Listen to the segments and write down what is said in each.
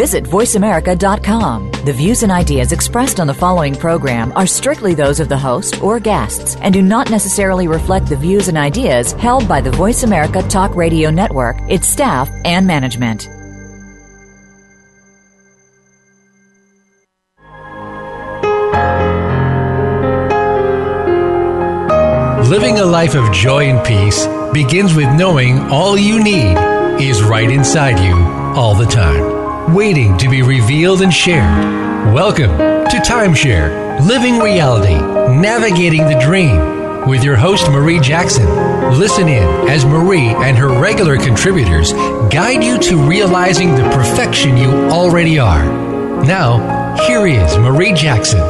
Visit voiceamerica.com. The views and ideas expressed on the following program are strictly those of the host or guests and do not necessarily reflect the views and ideas held by the Voice America Talk Radio Network, its staff, and management. Living a life of joy and peace begins with knowing all you need is right inside you all the time, waiting to be revealed and shared. Welcome to Timeshare Living Reality, Navigating the Dream with your host, Marie Jackson. Listen in as Marie and her regular contributors guide you to realizing the perfection you already are. Now, here is Marie Jackson.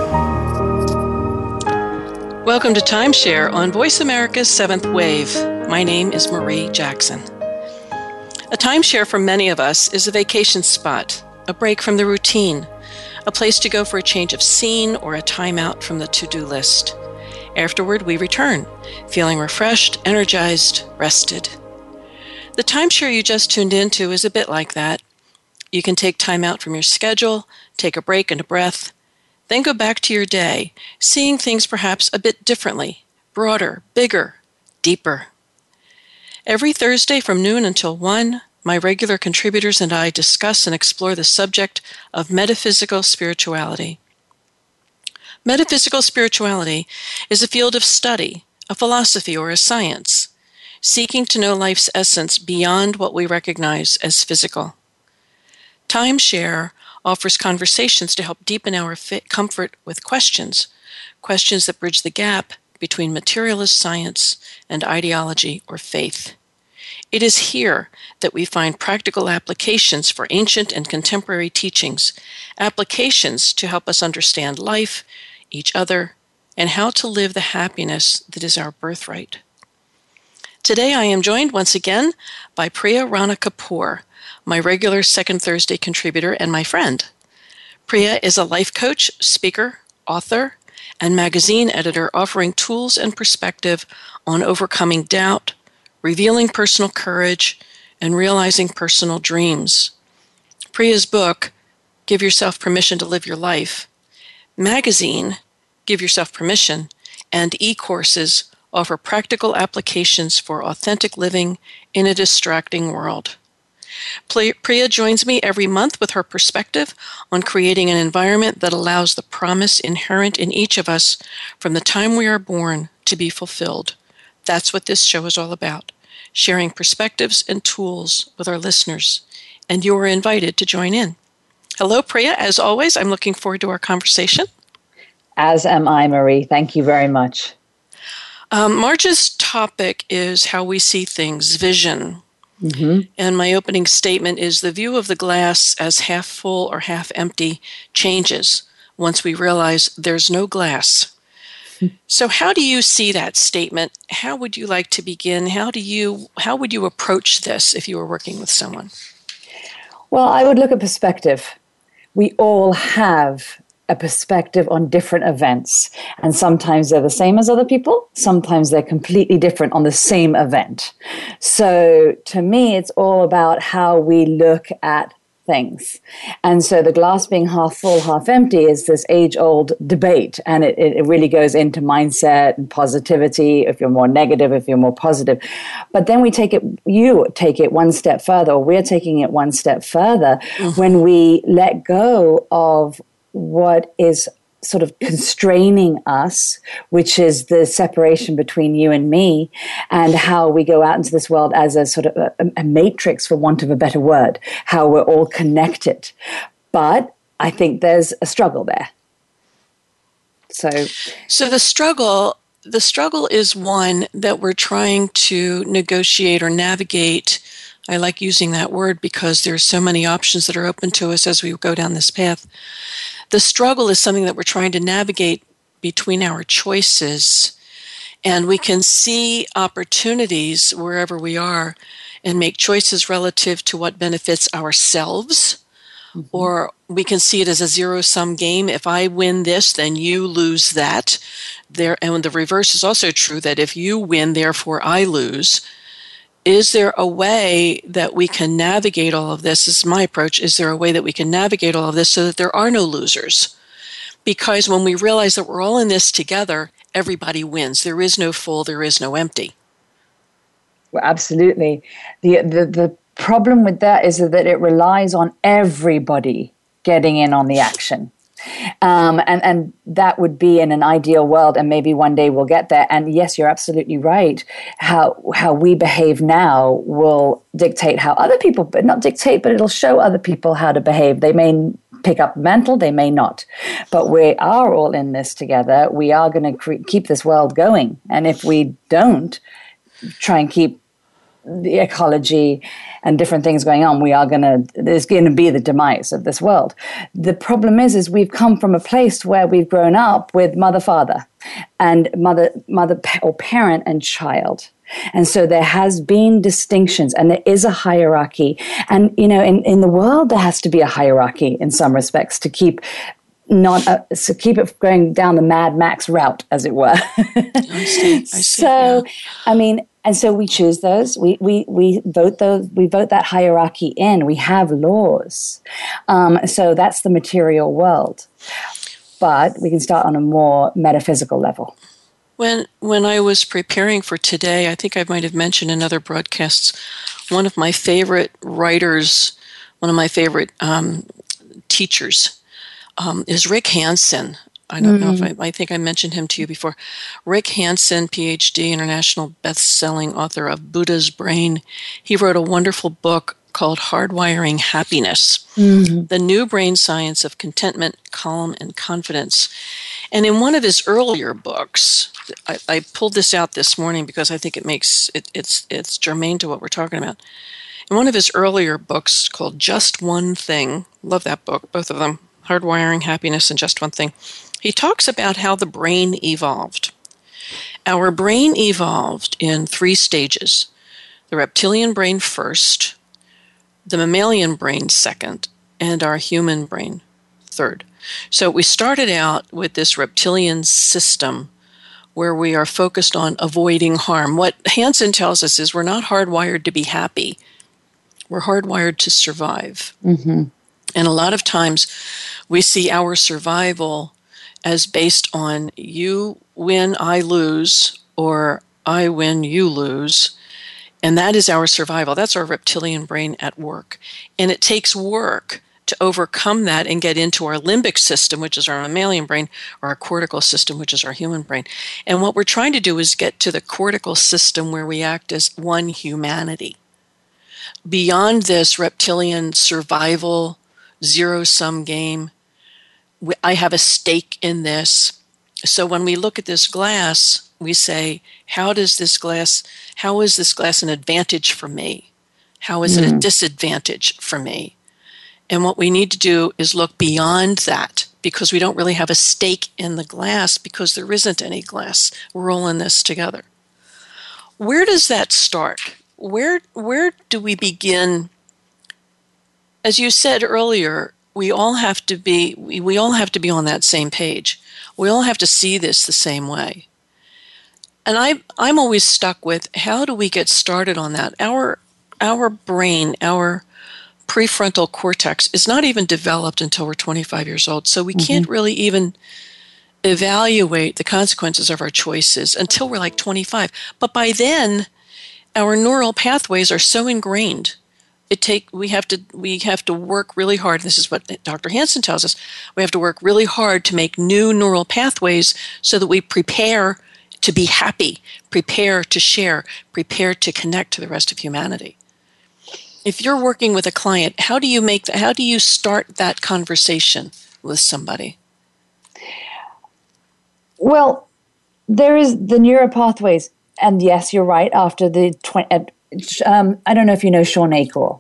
Welcome to Timeshare on Voice America's Seventh Wave. My name is Marie Jackson. A timeshare for many of us is a vacation spot, a break from the routine, a place to go for a change of scene or a timeout from the to do list. Afterward, we return, feeling refreshed, energized, rested. The timeshare you just tuned into is a bit like that. You can take time out from your schedule, take a break and a breath, then go back to your day, seeing things perhaps a bit differently, broader, bigger, deeper. Every Thursday from noon until 1, my regular contributors and I discuss and explore the subject of metaphysical spirituality. Metaphysical spirituality is a field of study, a philosophy, or a science, seeking to know life's essence beyond what we recognize as physical. Timeshare offers conversations to help deepen our comfort with questions, questions that bridge the gap between materialist science and ideology or faith. It is here that we find practical applications for ancient and contemporary teachings, applications to help us understand life, each other, and how to live the happiness that is our birthright. Today I am joined once again by Priya Rana Kapoor, my regular second Thursday contributor and my friend. Priya is a life coach, speaker, author, and magazine editor offering tools and perspective on overcoming doubt, revealing personal courage, and realizing personal dreams. Priya's book, Give Yourself Permission to Live Your Life, magazine, Give Yourself Permission, and e courses offer practical applications for authentic living in a distracting world. Priya joins me every month with her perspective on creating an environment that allows the promise inherent in each of us from the time we are born to be fulfilled. That's what this show is all about sharing perspectives and tools with our listeners. And you are invited to join in. Hello, Priya. As always, I'm looking forward to our conversation. As am I, Marie. Thank you very much. Um, March's topic is how we see things, vision. Mm-hmm. And my opening statement is the view of the glass as half full or half empty changes once we realize there's no glass. So how do you see that statement? How would you like to begin? How do you how would you approach this if you were working with someone? Well, I would look at perspective. We all have a perspective on different events. And sometimes they're the same as other people, sometimes they're completely different on the same event. So to me, it's all about how we look at things. And so the glass being half full, half empty is this age old debate. And it, it really goes into mindset and positivity, if you're more negative, if you're more positive. But then we take it, you take it one step further, or we're taking it one step further mm-hmm. when we let go of what is sort of constraining us, which is the separation between you and me, and how we go out into this world as a sort of a, a, matrix, for want of a better word, how we're all connected. But I think there's a struggle there. So, so the struggle, the struggle is one that we're trying to negotiate or navigate. I like using that word because there's so many options that are open to us as we go down this path the struggle is something that we're trying to navigate between our choices and we can see opportunities wherever we are and make choices relative to what benefits ourselves. Mm-hmm. Or we can see it as a zero sum game. If I win this, then you lose that. There, and the reverse is also true that if you win, therefore I lose. Is there a way that we can navigate all of this? this is my approach. Is there a way that we can navigate all of this so that there are no losers? Because when we realize that we're all in this together, everybody wins. There is no full, there is no empty. Well, absolutely. The, the, the problem with that is that it relies on everybody getting in on the action. Um, and and that would be in an ideal world, and maybe one day we'll get there. And yes, you're absolutely right. How how we behave now will dictate how other people, but not dictate, but it'll show other people how to behave. They may pick up mental, they may not, but we are all in this together. We are going to cre- keep this world going, and if we don't try and keep the ecology and different things going on, we are going to, there's going to be the demise of this world. The problem is, is we've come from a place where we've grown up with mother, father, and mother, mother or parent and child. And so there has been distinctions and there is a hierarchy. And, you know, in, in the world, there has to be a hierarchy in some respects to keep not uh, so keep it going down the Mad Max route, as it were. I see. I see, so, yeah. I mean, and so we choose those. We we we vote those. We vote that hierarchy in. We have laws. Um, so that's the material world, but we can start on a more metaphysical level. When when I was preparing for today, I think I might have mentioned in other broadcasts. One of my favorite writers, one of my favorite um, teachers, um, is Rick Hanson. I don't mm. know if mm. I, I think I mentioned him to you before. Rick Hanson, PhD, international best-selling author of Buddha's Brain. He wrote a wonderful book called Hardwiring Happiness, mm-hmm. the new brain science of contentment, calm, and confidence. And in one of his earlier books, I, I pulled this out this morning because I think it makes it, it's it's germane to what we're talking about. In one of his earlier books called Just One Thing, love that book, both of them, Hardwiring Happiness and Just One Thing. He talks about how the brain evolved. Our brain evolved in three stages the reptilian brain first, the mammalian brain second, and our human brain third. So we started out with this reptilian system where we are focused on avoiding harm. What Hanson tells us is we're not hardwired to be happy, we're hardwired to survive. Mm-hmm. And a lot of times we see our survival as based on you win, I lose, or I win, you lose. And that is our survival. That's our reptilian brain at work. And it takes work to overcome that and get into our limbic system, which is our mammalian brain, or our cortical system, which is our human brain. And what we're trying to do is get to the cortical system where we act as one humanity. Beyond this reptilian survival, zero sum game, I have a stake in this. So when we look at this glass, we say, how does this glass, how is this glass an advantage for me? How is mm. it a hmm. disadvantage for me? And what we need to do is look beyond that because we don't really have a stake in the glass because there isn't any glass. We're all in this together. Where does that start? Where where do we begin? As you said earlier, we all have to be we, we all have to be on that same page. We all have to see this the same way. And I I'm always stuck with how do we get started on that? Our our brain, our prefrontal cortex is not even developed until we're 25 years old. So we mm-hmm. can't really even evaluate the consequences of our choices until we're like 25. But by then, our neural pathways are so ingrained it take we have to we have to work really hard this is what dr hanson tells us we have to work really hard to make new neural pathways so that we prepare to be happy prepare to share prepare to connect to the rest of humanity. If you're working with a client how do you make how do you start that conversation with somebody? Well there is the neural pathways and yes you're right after the 20 um, I don't know if you know Shawn Achor.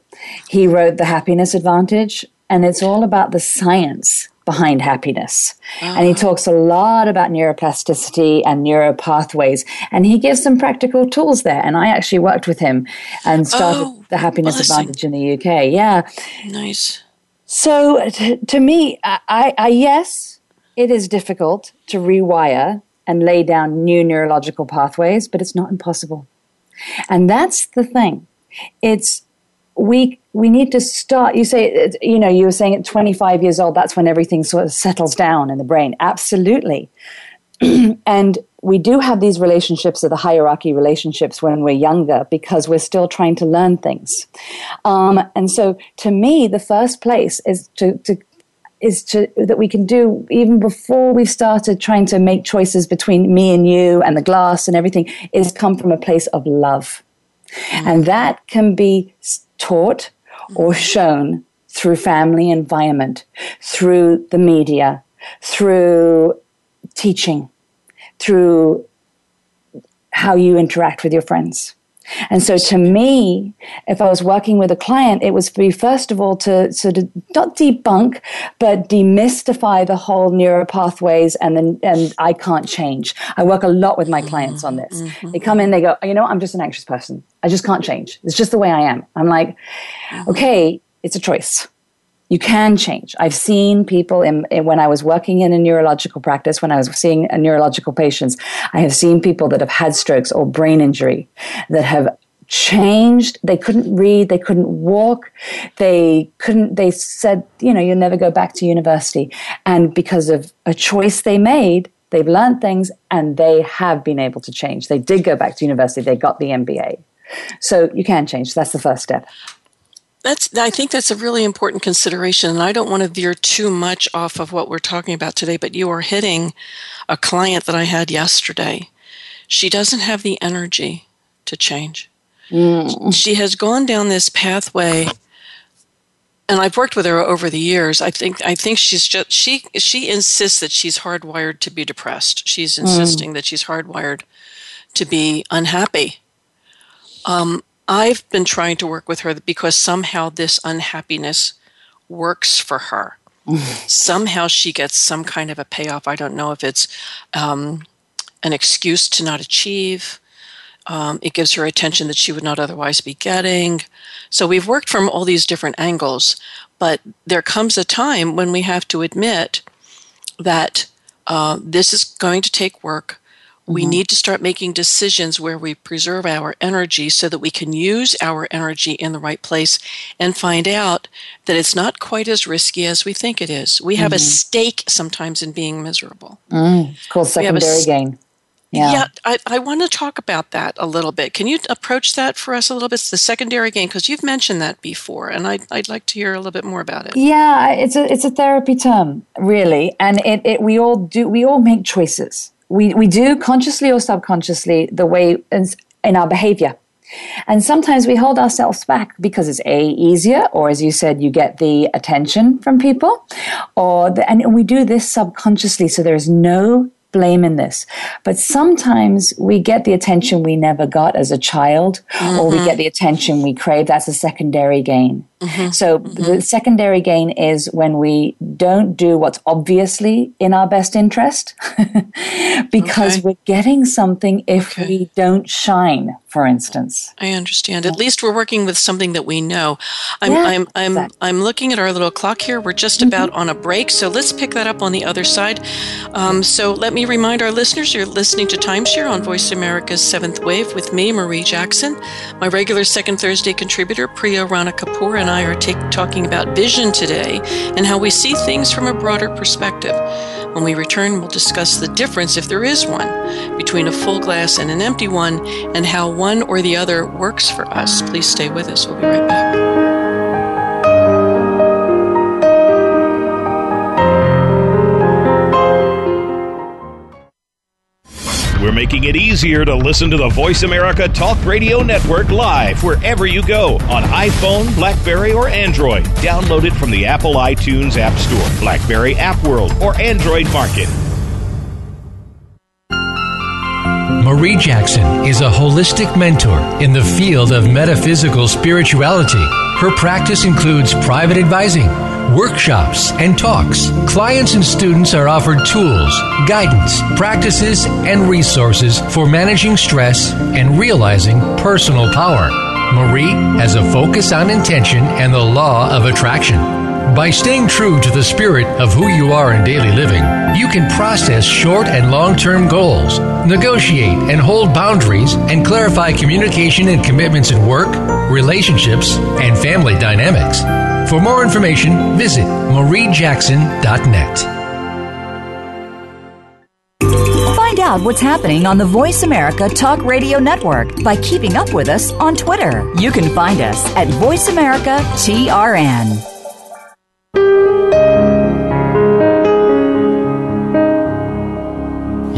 He wrote The Happiness Advantage, and it's all about the science behind happiness. And he talks a lot about neuroplasticity and neuropathways. And he gives some practical tools there. And I actually worked with him and started oh, the Happiness blessing. Advantage in the UK. Yeah. Nice. So to, to me, I, I, yes, it is difficult to rewire and lay down new neurological pathways, but it's not impossible. And that's the thing. It's we we need to start you say you know you were saying at 25 years old that's when everything sort of settles down in the brain. Absolutely. And we do have these relationships of the hierarchy relationships when we're younger because we're still trying to learn things. Um, and so to me the first place is to, to is to that we can do even before we've started trying to make choices between me and you and the glass and everything is come from a place of love mm. and that can be taught or shown through family environment, through the media, through teaching, through how you interact with your friends. And so to me, if I was working with a client, it was for me, first of all, to sort of not debunk, but demystify the whole neuro pathways and then, and I can't change. I work a lot with my clients on this. Mm-hmm. They come in, they go, you know, I'm just an anxious person. I just can't change. It's just the way I am. I'm like, mm-hmm. okay, it's a choice. You can change. I've seen people in, in, when I was working in a neurological practice, when I was seeing neurological patients, I have seen people that have had strokes or brain injury that have changed. They couldn't read, they couldn't walk, they couldn't, they said, you know, you'll never go back to university. And because of a choice they made, they've learned things and they have been able to change. They did go back to university, they got the MBA. So you can change. That's the first step that's i think that's a really important consideration and i don't want to veer too much off of what we're talking about today but you are hitting a client that i had yesterday she doesn't have the energy to change mm. she has gone down this pathway and i've worked with her over the years i think i think she's just she she insists that she's hardwired to be depressed she's mm. insisting mm. that she's hardwired to be unhappy um, I've been trying to work with her because somehow this unhappiness works for her. somehow she gets some kind of a payoff. I don't know if it's um, an excuse to not achieve. Um, it gives her attention that she would not otherwise be getting. So we've worked from all these different angles, but there comes a time when we have to admit that uh, this is going to take work. We mm-hmm. need to start making decisions where we preserve our energy so that we can use our energy in the right place and find out that it's not quite as risky as we think it is. We have mm-hmm. a stake sometimes in being miserable. Mm, it's called secondary gain. Yeah, yeah I, I want to talk about that a little bit. Can you approach that for us a little bit? It's the secondary gain, because you've mentioned that before, and I'd, I'd like to hear a little bit more about it. Yeah, it's a it's a therapy term, really, and it, it we all do we all make choices we, we do consciously or subconsciously the way in, in our behavior. And sometimes we hold ourselves back because it's a easier, or as you said, you get the attention from people, or the, and we do this subconsciously, so there is no blame in this. But sometimes we get the attention we never got as a child, mm-hmm. or we mm-hmm. get the attention we crave. That's a secondary gain. Mm-hmm. So mm-hmm. the secondary gain is when we don't do what's obviously in our best interest because okay. we're getting something if okay. we don't shine, for instance. I understand. At least we're working with something that we know. I'm yeah, I'm I'm exactly. I'm looking at our little clock here. We're just mm-hmm. about on a break, so let's pick that up on the other side. Um, so let me remind our listeners you're listening to Timeshare on Voice America's Seventh Wave with me, Marie Jackson, my regular second Thursday contributor, Priya Rana Kapoor, and I are take, talking about vision today and how we see things from a broader perspective. When we return, we'll discuss the difference, if there is one, between a full glass and an empty one and how one or the other works for us. Please stay with us. We'll be right back. Making it easier to listen to the Voice America Talk Radio Network live wherever you go on iPhone, Blackberry, or Android. Download it from the Apple iTunes App Store, Blackberry App World, or Android Market. Marie Jackson is a holistic mentor in the field of metaphysical spirituality. Her practice includes private advising workshops, and talks. Clients and students are offered tools, guidance, practices, and resources for managing stress and realizing personal power. Marie has a focus on intention and the law of attraction. By staying true to the spirit of who you are in daily living, you can process short and long term goals, negotiate and hold boundaries, and clarify communication and commitments in work, relationships, and family dynamics. For more information, visit mariejackson.net. Find out what's happening on the Voice America Talk Radio Network by keeping up with us on Twitter. You can find us at Voice America TRN.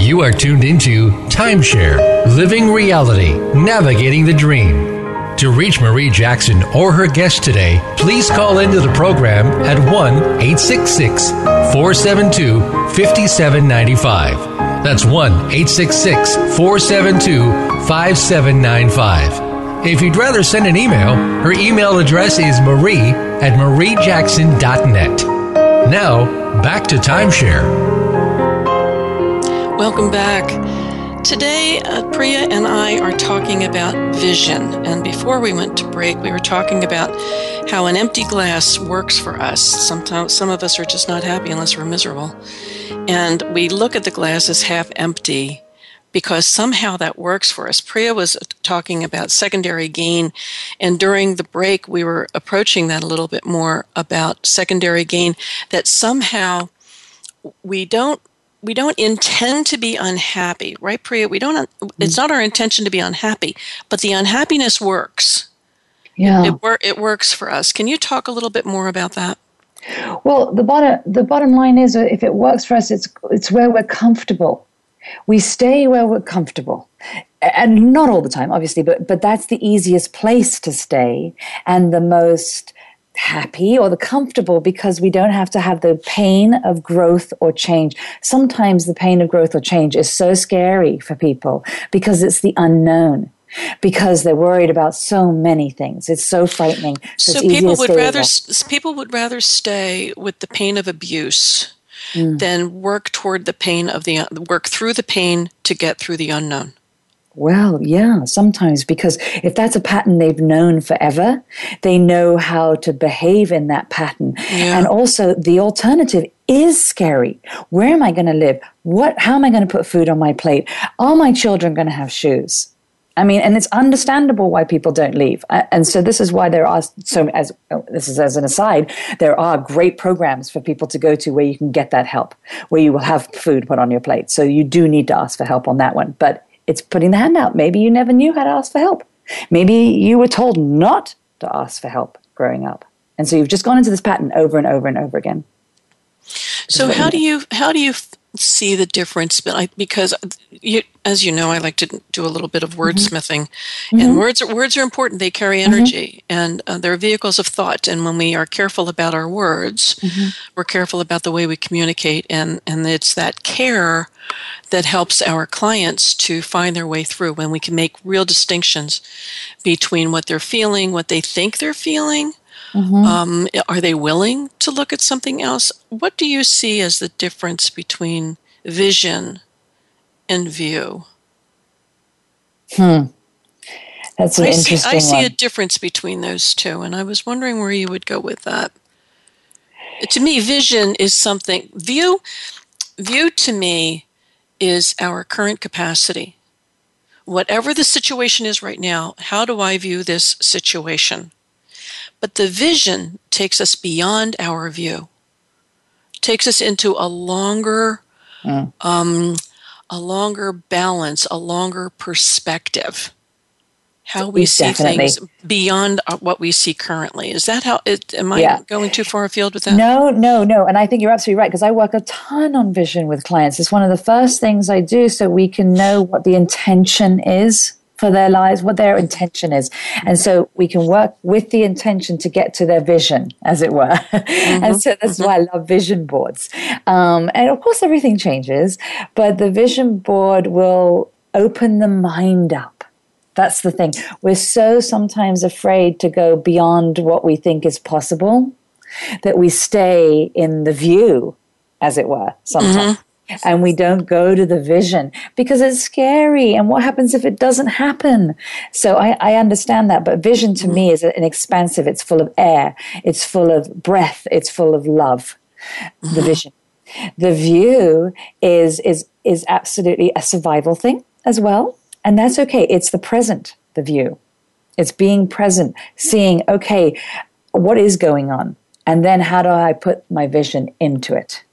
You are tuned into Timeshare Living Reality Navigating the Dream. To reach Marie Jackson or her guest today, please call into the program at 1 866 472 5795. That's 1 866 472 5795. If you'd rather send an email, her email address is marie at mariejackson.net. Now, back to Timeshare. Welcome back. Today, uh, Priya and I are talking about vision. And before we went to break, we were talking about how an empty glass works for us. Sometimes some of us are just not happy unless we're miserable. And we look at the glass as half empty because somehow that works for us. Priya was talking about secondary gain, and during the break, we were approaching that a little bit more about secondary gain, that somehow we don't we don't intend to be unhappy, right, Priya? We don't. It's not our intention to be unhappy, but the unhappiness works. Yeah, it, it, it works for us. Can you talk a little bit more about that? Well, the bottom the bottom line is, uh, if it works for us, it's it's where we're comfortable. We stay where we're comfortable, and not all the time, obviously, but but that's the easiest place to stay and the most happy or the comfortable because we don't have to have the pain of growth or change. Sometimes the pain of growth or change is so scary for people because it's the unknown. Because they're worried about so many things, it's so frightening. So, so people would rather people would rather stay with the pain of abuse mm. than work toward the pain of the work through the pain to get through the unknown. Well, yeah, sometimes because if that's a pattern they've known forever, they know how to behave in that pattern. Yeah. And also the alternative is scary. Where am I going to live? What how am I going to put food on my plate? Are my children going to have shoes? I mean, and it's understandable why people don't leave. And so this is why there are so as oh, this is as an aside, there are great programs for people to go to where you can get that help, where you will have food put on your plate. So you do need to ask for help on that one. But it's putting the hand out. Maybe you never knew how to ask for help. Maybe you were told not to ask for help growing up. And so you've just gone into this pattern over and over and over again. So how do you how do you see the difference but I, because you, as you know i like to do a little bit of mm-hmm. wordsmithing mm-hmm. and words are, words are important they carry mm-hmm. energy mm-hmm. and uh, they're vehicles of thought and when we are careful about our words mm-hmm. we're careful about the way we communicate and and it's that care that helps our clients to find their way through when we can make real distinctions between what they're feeling what they think they're feeling Mm-hmm. Um, are they willing to look at something else? What do you see as the difference between vision and view? Hmm. That's an I interesting see, I one. see a difference between those two, and I was wondering where you would go with that. To me, vision is something view. View to me is our current capacity. Whatever the situation is right now, how do I view this situation? But the vision takes us beyond our view, takes us into a longer, mm. um, a longer balance, a longer perspective. How we see Definitely. things beyond uh, what we see currently. Is that how? It, am I yeah. going too far afield with that? No, no, no. And I think you're absolutely right because I work a ton on vision with clients. It's one of the first things I do so we can know what the intention is for their lives, what their intention is. And so we can work with the intention to get to their vision, as it were. Mm-hmm. and so that's mm-hmm. why I love vision boards. Um, and of course, everything changes, but the vision board will open the mind up. That's the thing. We're so sometimes afraid to go beyond what we think is possible that we stay in the view, as it were, sometimes. Mm-hmm and we don't go to the vision because it's scary. And what happens if it doesn't happen? So I, I understand that. But vision to me is an expansive, it's full of air, it's full of breath, it's full of love. The mm-hmm. vision. The view is is is absolutely a survival thing as well. And that's okay. It's the present, the view. It's being present, seeing, okay, what is going on? And then how do I put my vision into it?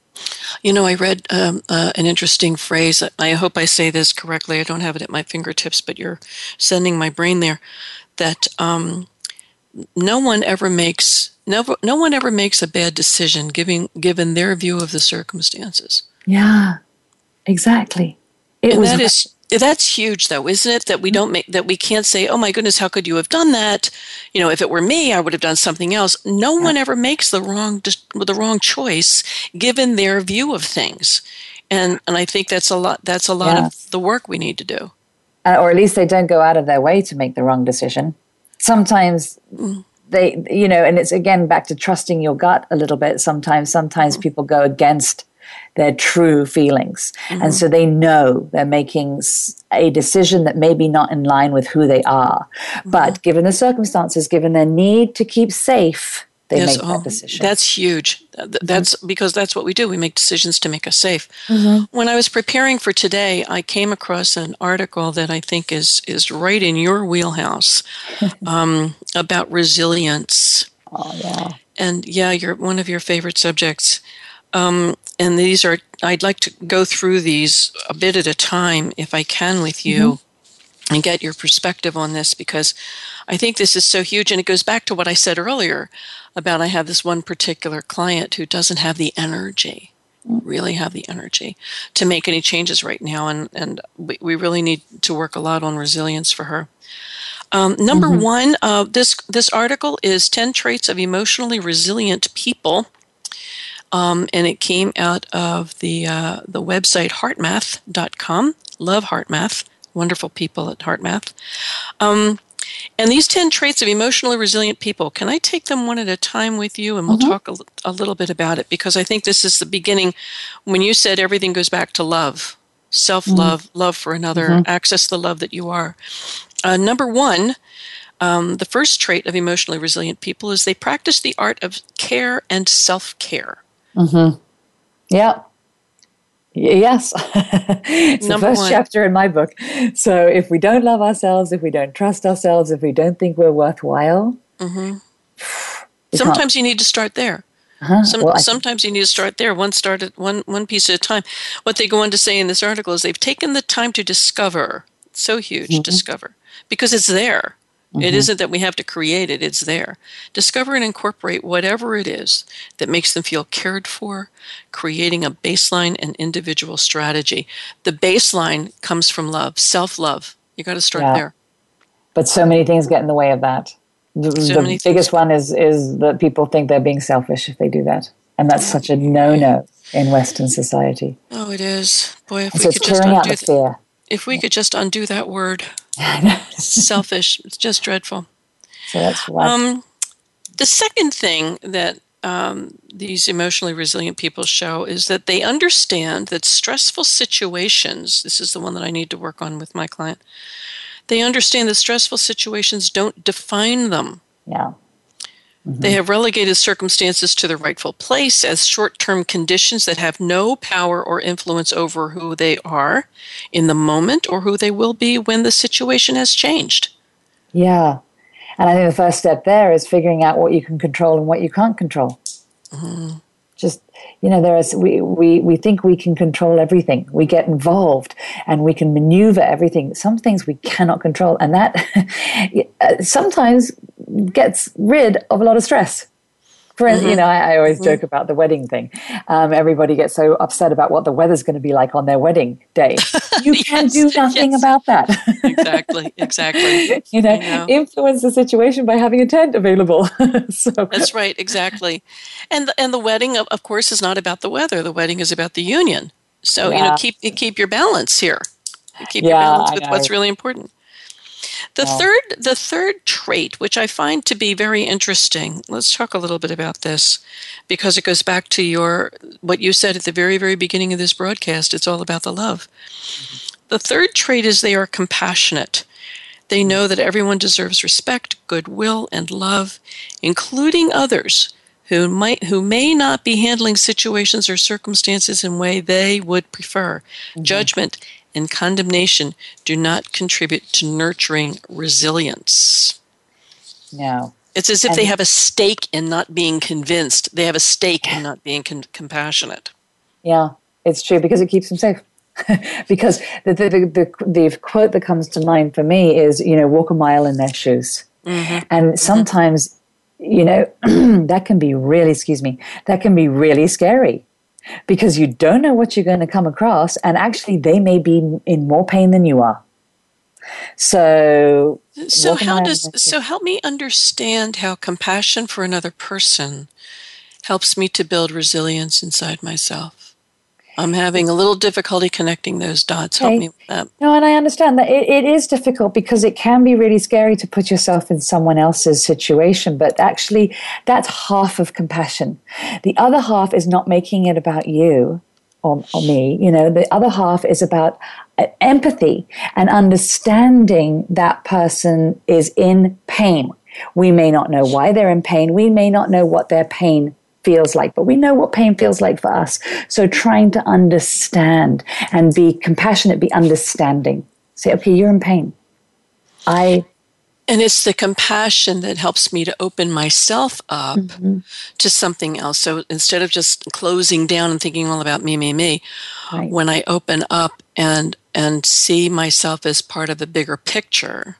You know, I read um, uh, an interesting phrase. I hope I say this correctly. I don't have it at my fingertips, but you're sending my brain there. That um, no one ever makes no, no one ever makes a bad decision given given their view of the circumstances. Yeah, exactly. It and was that is that's huge though isn't it that we don't make that we can't say oh my goodness how could you have done that you know if it were me i would have done something else no yeah. one ever makes the wrong the wrong choice given their view of things and and i think that's a lot that's a lot yeah. of the work we need to do uh, or at least they don't go out of their way to make the wrong decision sometimes mm. they you know and it's again back to trusting your gut a little bit sometimes sometimes mm. people go against their true feelings. Mm-hmm. And so they know they're making a decision that may be not in line with who they are. Mm-hmm. But given the circumstances, given their need to keep safe, they yes, make that oh, decision. That's huge. That's mm-hmm. because that's what we do. We make decisions to make us safe. Mm-hmm. When I was preparing for today, I came across an article that I think is is right in your wheelhouse um, about resilience. Oh yeah. And yeah, you're one of your favorite subjects. Um, and these are, I'd like to go through these a bit at a time if I can with you mm-hmm. and get your perspective on this because I think this is so huge. And it goes back to what I said earlier about I have this one particular client who doesn't have the energy really have the energy to make any changes right now and and we, we really need to work a lot on resilience for her um, number mm-hmm. one uh, this this article is 10 traits of emotionally resilient people um, and it came out of the uh, the website heartmath.com. Love HeartMath. Wonderful people at HeartMath. Um, and these 10 traits of emotionally resilient people, can I take them one at a time with you and we'll mm-hmm. talk a, a, little bit about it? Because I think this is the beginning when you said everything goes back to love, self love, mm-hmm. love for another, mm-hmm. access the love that you are. Uh, number one, um, the first trait of emotionally resilient people is they practice the art of care and self care. Mm-hmm. Yeah. Yes. it's Number the first one. chapter in my book. So if we don't love ourselves, if we don't trust ourselves, if we don't think we're worthwhile, mm-hmm. sometimes you need to start there. Uh-huh. Some, well, sometimes you need to start there, one start at one one piece at a time. What they go on to say in this article is they've taken the time to discover. So huge, mm-hmm. discover because it's there. Mm-hmm. It isn't that we have to create it, it's there. Discover and incorporate whatever it is that makes them feel cared for, creating a baseline and individual strategy. The baseline comes from love, self love. You got to start yeah. there. But so many things get in the way of that. The, so the biggest one is is that people think they're being selfish if they do that, and that's such a no no in Western society. Oh, it is. Boy, if and we so could just undo fear. If we could just undo that word. selfish. It's just dreadful. So that's. Um, the second thing that um, these emotionally resilient people show is that they understand that stressful situations, this is the one that I need to work on with my client, they understand that stressful situations don't define them. Yeah. Mm-hmm. They have relegated circumstances to their rightful place as short term conditions that have no power or influence over who they are in the moment or who they will be when the situation has changed. Yeah. And I think the first step there is figuring out what you can control and what you can't control. Mm-hmm just you know there is we, we we think we can control everything we get involved and we can maneuver everything some things we cannot control and that sometimes gets rid of a lot of stress for mm-hmm. you know, I, I always mm-hmm. joke about the wedding thing. Um, everybody gets so upset about what the weather's going to be like on their wedding day. You yes, can do nothing yes. about that. exactly, exactly. you know, know, influence the situation by having a tent available. so that's right, exactly. And the, and the wedding, of, of course, is not about the weather. The wedding is about the union. So yeah. you know, keep keep your balance here. Keep yeah, your balance with what's really important. The third the third trait, which I find to be very interesting, let's talk a little bit about this because it goes back to your what you said at the very, very beginning of this broadcast. It's all about the love. Mm-hmm. The third trait is they are compassionate. They know that everyone deserves respect, goodwill, and love, including others who might who may not be handling situations or circumstances in a way they would prefer. Mm-hmm. Judgment and condemnation do not contribute to nurturing resilience. No. It's as if and they have a stake in not being convinced. They have a stake in not being con- compassionate. Yeah, it's true because it keeps them safe. because the, the, the, the, quote that comes to mind for me is, you know, walk a mile in their shoes. Mm-hmm. And mm-hmm. sometimes you know, that can be really, excuse me, that can be really scary because you don't know what you're going to come across, and actually, they may be in more pain than you are. So, so how does so help me understand how compassion for another person helps me to build resilience inside myself? I'm having a little difficulty connecting those dots. Help me with that. No, and I understand that it, it is difficult because it can be really scary to put yourself in someone else's situation. But actually, that's half of compassion. The other half is not making it about you or, or me. You know, the other half is about uh, empathy and understanding that person is in pain. We may not know why they're in pain. We may not know what their pain feels like, but we know what pain feels like for us. So trying to understand and be compassionate, be understanding. Say, okay, you're in pain. I and it's the compassion that helps me to open myself up mm-hmm. to something else. So instead of just closing down and thinking all about me, me, me, right. when I open up and and see myself as part of a bigger picture,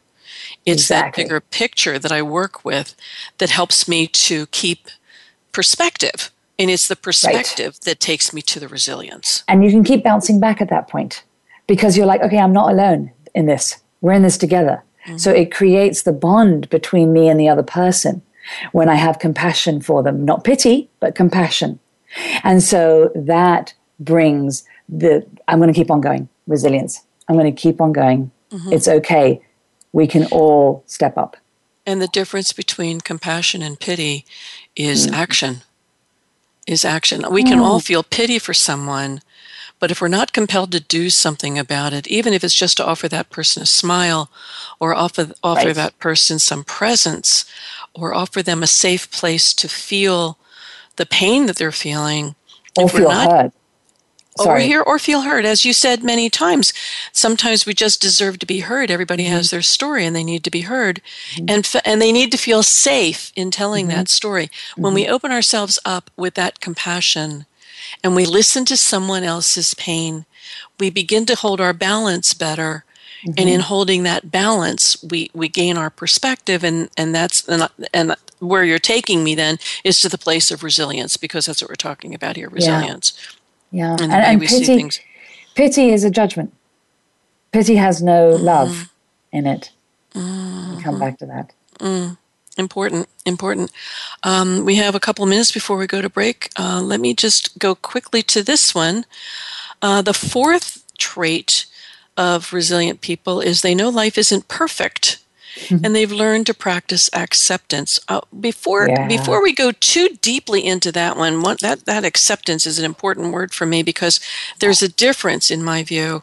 it's exactly. that bigger picture that I work with that helps me to keep perspective. And it's the perspective right. that takes me to the resilience. And you can keep bouncing back at that point because you're like, okay, I'm not alone in this. We're in this together. Mm-hmm. So it creates the bond between me and the other person when I have compassion for them, not pity, but compassion. And so that brings the, I'm going to keep on going, resilience. I'm going to keep on going. Mm-hmm. It's okay. We can all step up. And the difference between compassion and pity is mm. action. Is action. We can mm. all feel pity for someone, but if we're not compelled to do something about it, even if it's just to offer that person a smile or offer, offer right. that person some presence or offer them a safe place to feel the pain that they're feeling, or feel not, heard. Sorry. or hear or feel heard. As you said many times, sometimes we just deserve to be heard. Everybody mm-hmm. has their story and they need to be heard. Mm-hmm. And, f- and they need to feel safe in telling mm-hmm. that story. When we mm-hmm. open ourselves up with that compassion and we listen to someone else's pain, we begin to hold our balance better. And in mm-hmm. holding that balance, we, we gain our perspective, and, and that's and, and where you're taking me then is to the place of resilience because that's what we're talking about here resilience. Yeah. Yeah, and, and, and pity, pity is a judgment. Pity has no mm-hmm. love in it. Mm-hmm. We'll come back to that. Mm. Important, important. Um, we have a couple minutes before we go to break. Uh, let me just go quickly to this one. Uh, the fourth trait of resilient people is they know life isn't perfect mm-hmm. and they've learned to practice acceptance. Uh, before yeah. before we go too deeply into that one, what, that that acceptance is an important word for me because there's a difference in my view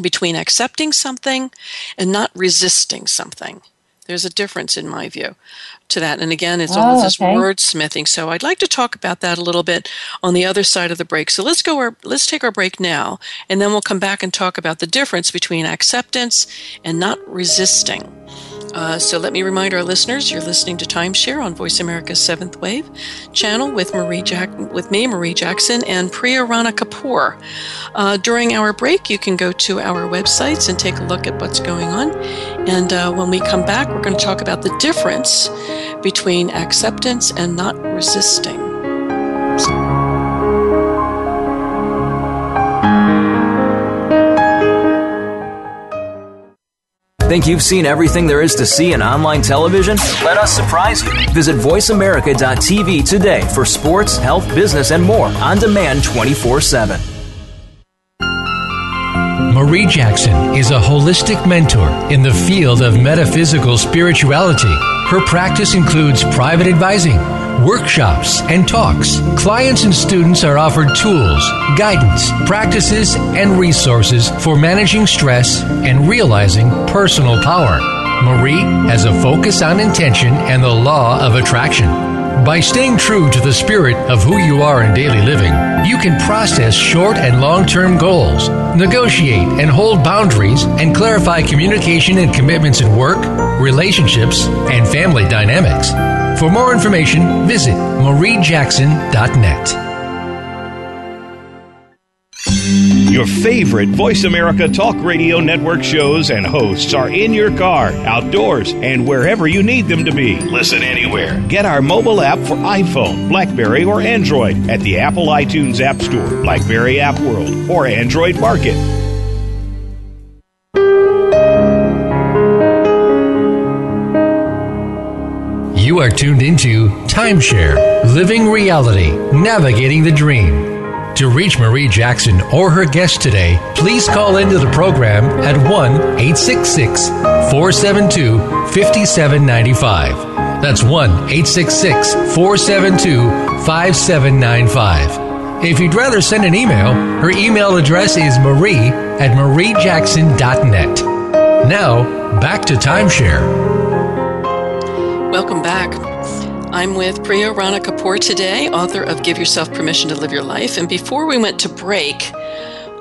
between accepting something and not resisting something. There's a difference in my view to that. And again, it's oh, all this okay. wordsmithing. So I'd like to talk about that a little bit on the other side of the break. So let's go our, let's take our break now and then we'll come back and talk about the difference between acceptance and not resisting. Uh, so let me remind our listeners, you're listening to Timeshare on Voice America's Seventh Wave channel with Marie Jack- with me, Marie Jackson, and Priya Rana Kapoor. Uh, during our break, you can go to our websites and take a look at what's going on. And uh, when we come back, we're going to talk about the difference between acceptance and not resisting. Think you've seen everything there is to see in online television? Let us surprise you. Visit VoiceAmerica.tv today for sports, health, business, and more on demand 24 7. Marie Jackson is a holistic mentor in the field of metaphysical spirituality. Her practice includes private advising, workshops, and talks. Clients and students are offered tools, guidance, practices, and resources for managing stress and realizing personal power. Marie has a focus on intention and the law of attraction. By staying true to the spirit of who you are in daily living, you can process short and long term goals, negotiate and hold boundaries, and clarify communication and commitments in work, relationships, and family dynamics. For more information, visit mariejackson.net. Your favorite Voice America Talk Radio Network shows and hosts are in your car, outdoors, and wherever you need them to be. Listen anywhere. Get our mobile app for iPhone, Blackberry, or Android at the Apple iTunes App Store, Blackberry App World, or Android Market. You are tuned into Timeshare Living Reality, Navigating the Dream. To reach Marie Jackson or her guest today, please call into the program at 1 866 472 5795. That's 1 866 472 5795. If you'd rather send an email, her email address is marie at mariejackson.net. Now, back to timeshare. Welcome back. I'm with Priya Rana Kapoor today, author of Give Yourself Permission to Live Your Life. And before we went to break,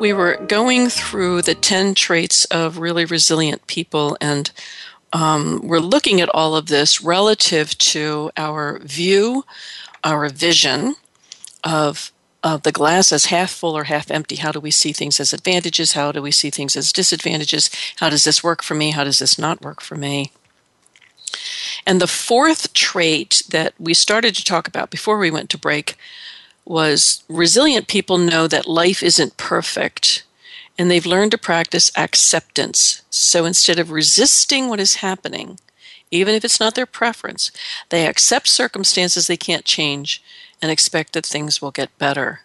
we were going through the 10 traits of really resilient people, and um, we're looking at all of this relative to our view, our vision of of the glass as half full or half empty. How do we see things as advantages? How do we see things as disadvantages? How does this work for me? How does this not work for me? And the fourth trait that we started to talk about before we went to break was resilient people know that life isn't perfect and they've learned to practice acceptance. So instead of resisting what is happening, even if it's not their preference, they accept circumstances they can't change and expect that things will get better.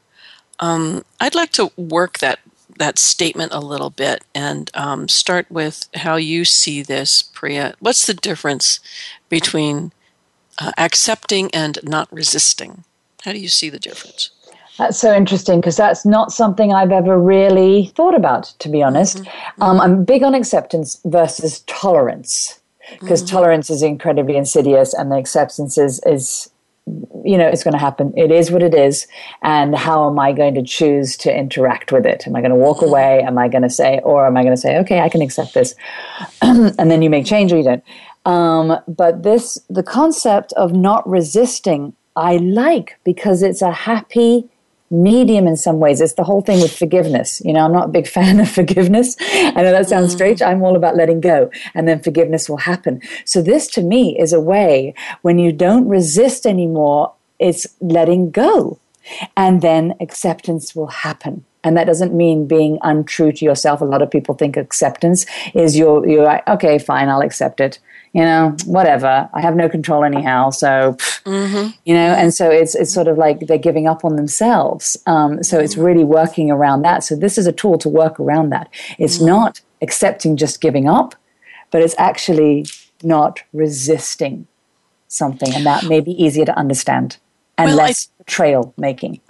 Um, I'd like to work that that statement a little bit and um, start with how you see this, Priya. What's the difference between uh, accepting and not resisting? How do you see the difference? That's so interesting because that's not something I've ever really thought about, to be honest. Mm-hmm. Um, I'm big on acceptance versus tolerance because mm-hmm. tolerance is incredibly insidious and the acceptance is, is you know it's going to happen. It is what it is. And how am i going to choose to interact with it? Am i going to walk away? Am i going to say or am i going to say okay i can accept this. And then you make change or you don't um, but this the concept of not resisting i like because it's a happy medium in some ways. It's the whole thing with forgiveness. You know, I'm not a big fan of forgiveness. I know that sounds mm. strange. I'm all about letting go and then forgiveness will happen. So this to me is a way when you don't resist anymore, it's letting go. And then acceptance will happen. And that doesn't mean being untrue to yourself. A lot of people think acceptance is you're, you're like, okay, fine, I'll accept it you know, whatever. I have no control anyhow. So, mm-hmm. you know, and so it's it's sort of like they're giving up on themselves. Um, so it's really working around that. So this is a tool to work around that. It's mm-hmm. not accepting just giving up, but it's actually not resisting something, and that may be easier to understand and well, less I, trail making.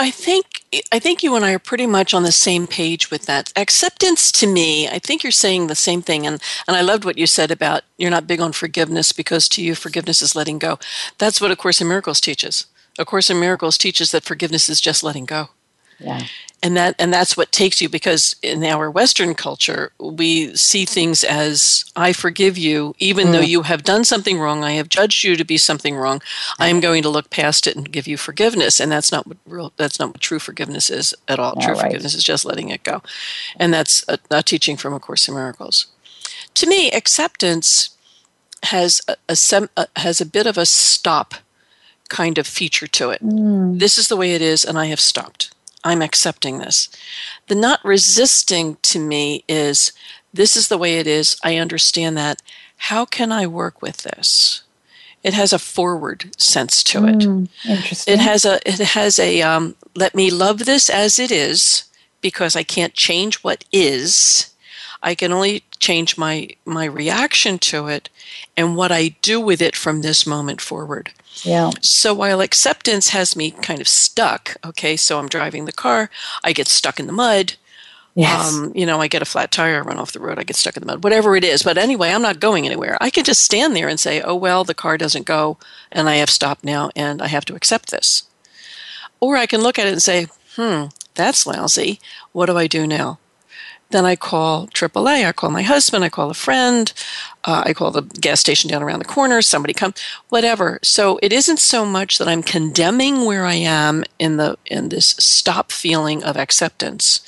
I think I think you and I are pretty much on the same page with that. Acceptance to me, I think you're saying the same thing and and I loved what you said about you're not big on forgiveness because to you forgiveness is letting go. That's what a course in miracles teaches. A course in miracles teaches that forgiveness is just letting go. Yeah and that and that's what takes you because in our western culture we see things as i forgive you even mm. though you have done something wrong i have judged you to be something wrong i am going to look past it and give you forgiveness and that's not what real that's not what true forgiveness is at all true right. forgiveness is just letting it go and that's a, a, teaching from a course in miracles to me acceptance has a, a, a has a bit of a stop kind of feature to it mm. this is the way it is and i have stopped I'm accepting this. The not resisting to me is this is the way it is. I understand that. How can I work with this? It has a forward sense to it. Mm, interesting. It has a it has a um, let me love this as it is because I can't change what is. I can only change my my reaction to it and what I do with it from this moment forward. Yeah. So while acceptance has me kind of stuck, okay, so I'm driving the car, I get stuck in the mud. Yes. Um, you know, I get a flat tire, I run off the road, I get stuck in the mud, whatever it is. But anyway, I'm not going anywhere. I can just stand there and say, oh, well, the car doesn't go and I have stopped now and I have to accept this. Or I can look at it and say, hmm, that's lousy. What do I do now? Then I call AAA. I call my husband. I call a friend. Uh, I call the gas station down around the corner. Somebody come, whatever. So it isn't so much that I'm condemning where I am in the in this stop feeling of acceptance,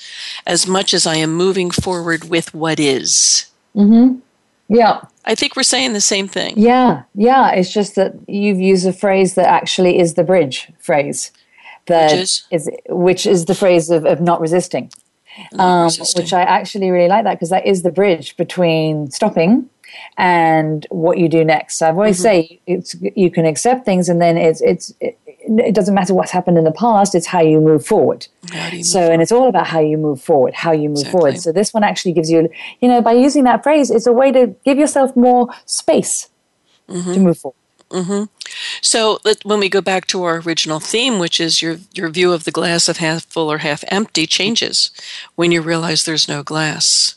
as much as I am moving forward with what is. Mm-hmm. Yeah. I think we're saying the same thing. Yeah, yeah. It's just that you've used a phrase that actually is the bridge phrase. That Which is? is which is the phrase of, of not resisting. Um, which I actually really like that because that is the bridge between stopping and what you do next. So I've always say it's you can accept things and then it's it's it, it doesn't matter what's happened in the past. It's how you move forward. You So and it's all about how you move forward, how you move Exactly. forward. So this one actually gives you, you know, by using that phrase, it's a way to give yourself more space to move forward. Mm-hmm. So let, when we go back to our original theme, which is your your view of the glass of half full or half empty, changes when you realize there's no glass.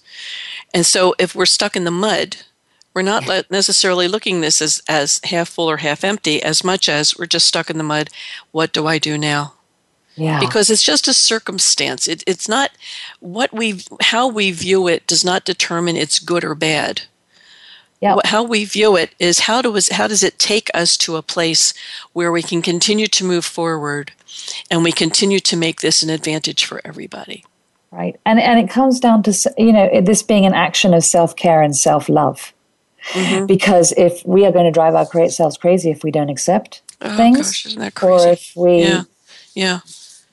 And so if we're stuck in the mud, we're not le- necessarily looking this as as half full or half empty, as much as we're just stuck in the mud. What do I do now? Yeah. because it's just a circumstance. It, it's not what we how we view it does not determine it's good or bad. Yeah. How we view it is how does how does it take us to a place where we can continue to move forward, and we continue to make this an advantage for everybody. right. And and it comes down to you know this being an action of self care and self love. Mm-hmm. Because if we are going to drive our cra- selves crazy if we don't accept Oh things, gosh, or if we Yeah, yeah,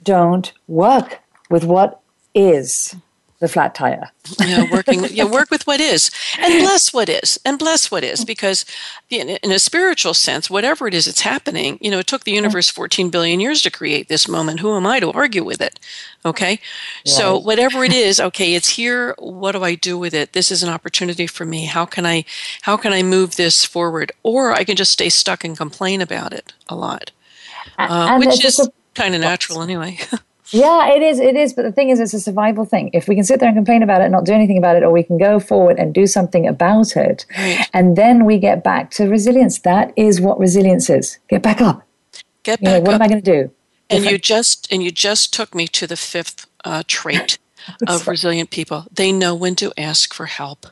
don't work with what is the flat tire. yeah. Working, yeah. Work with what is, and bless what is, and bless what is, because in, a spiritual sense, whatever it is that's happening, you know, it took the universe 14 billion years to create this moment. Who am I to argue with it? Okay, so whatever it is, okay, it's here. What do I do with it? This is an opportunity for me. How can I, how can I move this forward? Or I can just stay stuck and complain about it a lot, uh, which is a- kind of natural anyway. Yeah, it is. It is. But the thing is, it's a survival thing. If we can sit there and complain about it, and not do anything about it, or we can go forward and do something about it, and then we get back to resilience. That is what resilience is. Get back up. Get You know, back what up. am I going to do? and you just and you just took me to the fifth uh, trait of resilient people they know when to ask for help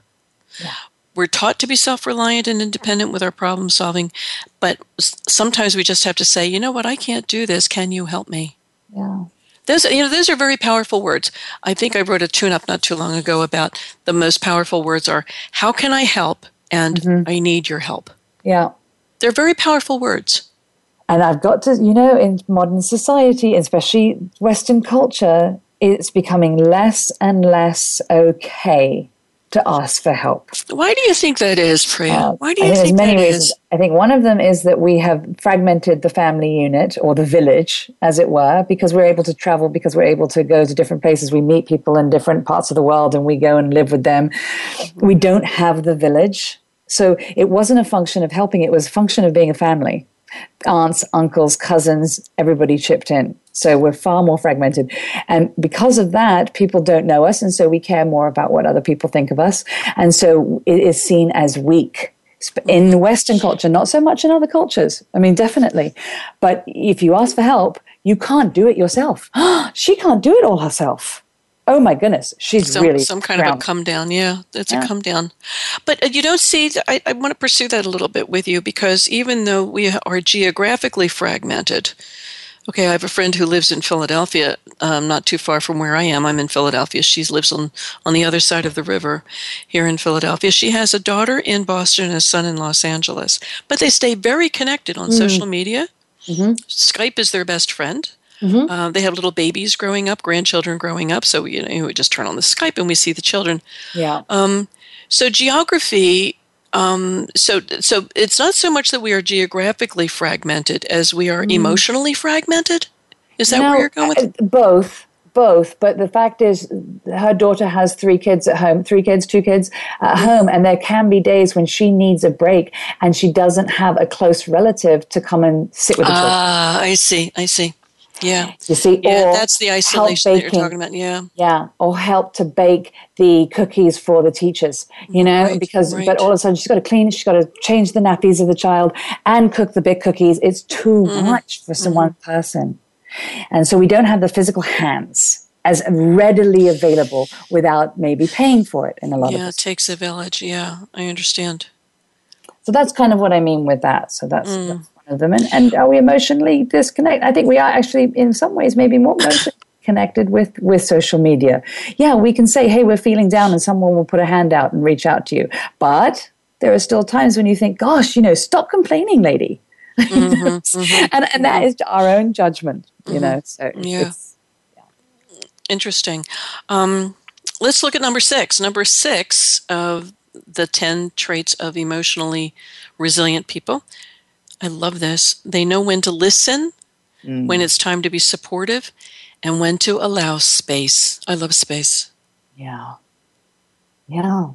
Yeah. we're taught to be self-reliant and independent with our problem solving but sometimes we just have to say you know what i can't do this can you help me Yeah. Those you know those are very powerful words. I think i wrote a tune up not too long ago about the most powerful words are how can i help? and mm-hmm. i need your help. Yeah. they're very powerful words. And I've got to, you know, in modern society, especially Western culture, it's becoming less and less okay to ask for help. why do you think that is Priya? Uh, why do I you think think there's many that reasons. is? I think one of them is that we have fragmented the family unit or the village, as it were, because we're able to travel, because we're able to go to different places. We meet people in different parts of the world and we go and live with them. We don't have the village. So it wasn't a function of helping, it was a function of being a family. Aunts, uncles, cousins, everybody chipped in. So we're far more fragmented. And because of that, people don't know us. And so we care more about what other people think of us. And so it is seen as weak in Western culture, not so much in other cultures. I mean, definitely. But if you ask for help, you can't do it yourself. she can't do it all herself. Oh my goodness, she's some, really some kind of a come down. Yeah, it's Yeah. a come down. But uh, you don't see, I, I want to pursue that a little bit with you because even though we are geographically fragmented, okay, I have a friend who lives in Philadelphia, um, not too far from where I am. I'm in Philadelphia. She lives on, on the other side of the river here in Philadelphia. She has a daughter in Boston and a son in Los Angeles, but they stay very connected on social media. Skype is their best friend. Uh, they have little babies growing up, grandchildren growing up. So you know, we just turn on the Skype and we see the children. Yeah. So geography. Um, so so it's not so much that we are geographically fragmented as we are emotionally fragmented. Is that No, where you're going with? uh, both both, but the fact is, her daughter has three kids at home, three kids, two kids at home, and there can be days when she needs a break and she doesn't have a close relative to come and sit with the children. Ah, I see, I see. Yeah. You see, Yeah, or that's the isolation that you're talking about. Yeah. yeah, or help to bake the cookies for the teachers, you know, Right, because right. but all of a sudden she's got to clean, she's got to change the nappies of the child and cook the big cookies. It's too Mm-hmm. much for some one person, and so we don't have the physical hands as readily available without maybe paying for it in a lot Yeah, of Yeah, it takes a village. Yeah, I understand. So that's kind of what I mean with that. So that's, Mm. that's of them. And, and are we emotionally disconnected? I think we are actually, in some ways, maybe more emotionally connected with with social media. Yeah, we can say, "Hey, we're feeling down," and someone will put a hand out and reach out to you. But there are still times when you think, "Gosh, you know, stop complaining, lady." Mm-hmm, and and that is our own judgment, you know. So Yeah. it's Interesting. Um, let's look at number six. Number six of the 10 traits of emotionally resilient people. I love this. They know when to listen, mm. when it's time to be supportive, and when to allow space. I love space. Yeah. Yeah.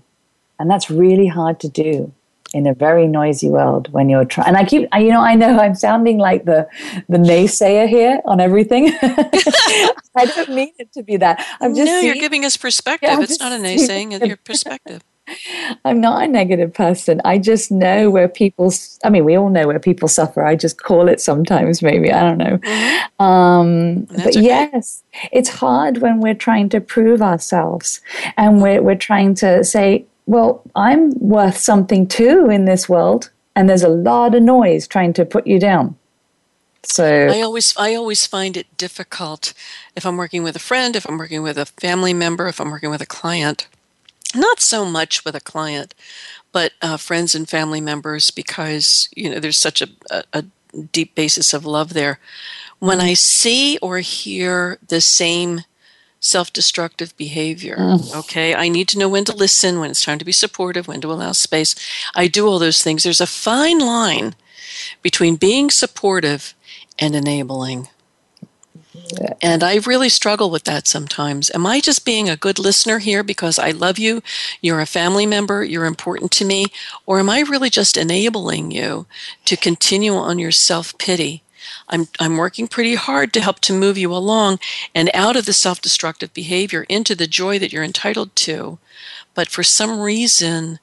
And that's really hard to do in a very noisy world when you're trying. And I keep, you know, I know I'm sounding like the, the naysayer here on everything. I don't mean it to be that. I'm just, no, you're giving us perspective. Yeah, it's not a naysaying, it's your perspective. I'm not a negative person. I just know where people, I mean, we all know where people suffer. I just call it sometimes, maybe. I don't know. Um, but okay. yes, it's hard when we're trying to prove ourselves and we're, we're trying to say, well, I'm worth something too in this world. And there's a lot of noise trying to put you down. So, I always I always find it difficult if I'm working with a friend, if I'm working with a family member, if I'm working with a client. Not so much with a client, but uh, friends and family members because you know there's such a, a, a deep basis of love there. When I see or hear the same self-destructive behavior okay i need to know when to listen when it's time to be supportive when to allow space i do all those things there's a fine line between being supportive and enabling. And I really struggle with that sometimes. Am I just being a good listener here because I love you? You're a family member, you're important to me? Or am I really just enabling you to continue on your self pity? I'm, I'm working pretty hard to help to move you along and out of the self destructive behavior into the joy that you're entitled to. But for some reason,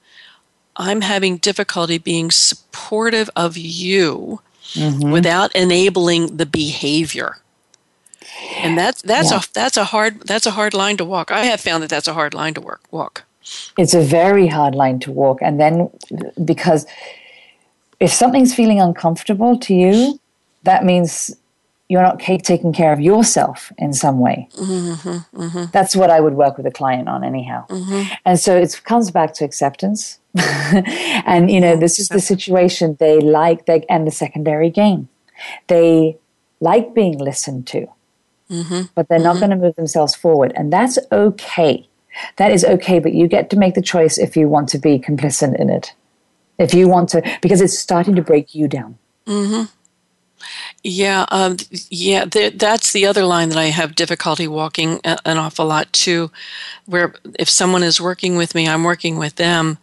I'm having difficulty being supportive of you mm-hmm. without enabling the behavior. And that's that's Yeah. a that's a hard that's a hard line to walk. I have found that that's a hard line to work walk. it's a very hard line to walk. And then, because if something's feeling uncomfortable to you, that means you're not taking care of yourself in some way. Mm-hmm, mm-hmm. That's what I would work with a client on, anyhow. Mm-hmm. And so it comes back to acceptance. and, you know, this is the situation they like, they, and the secondary gain. They like being listened to, but they're not going to move themselves forward. And that's okay. That is okay, but you get to make the choice if you want to be complicit in it. If you want to, because it's starting to break you down. Hmm. Yeah, um, yeah. Th- that's the other line that I have difficulty walking a- an awful lot too. Where if someone is working with me, I'm working with them,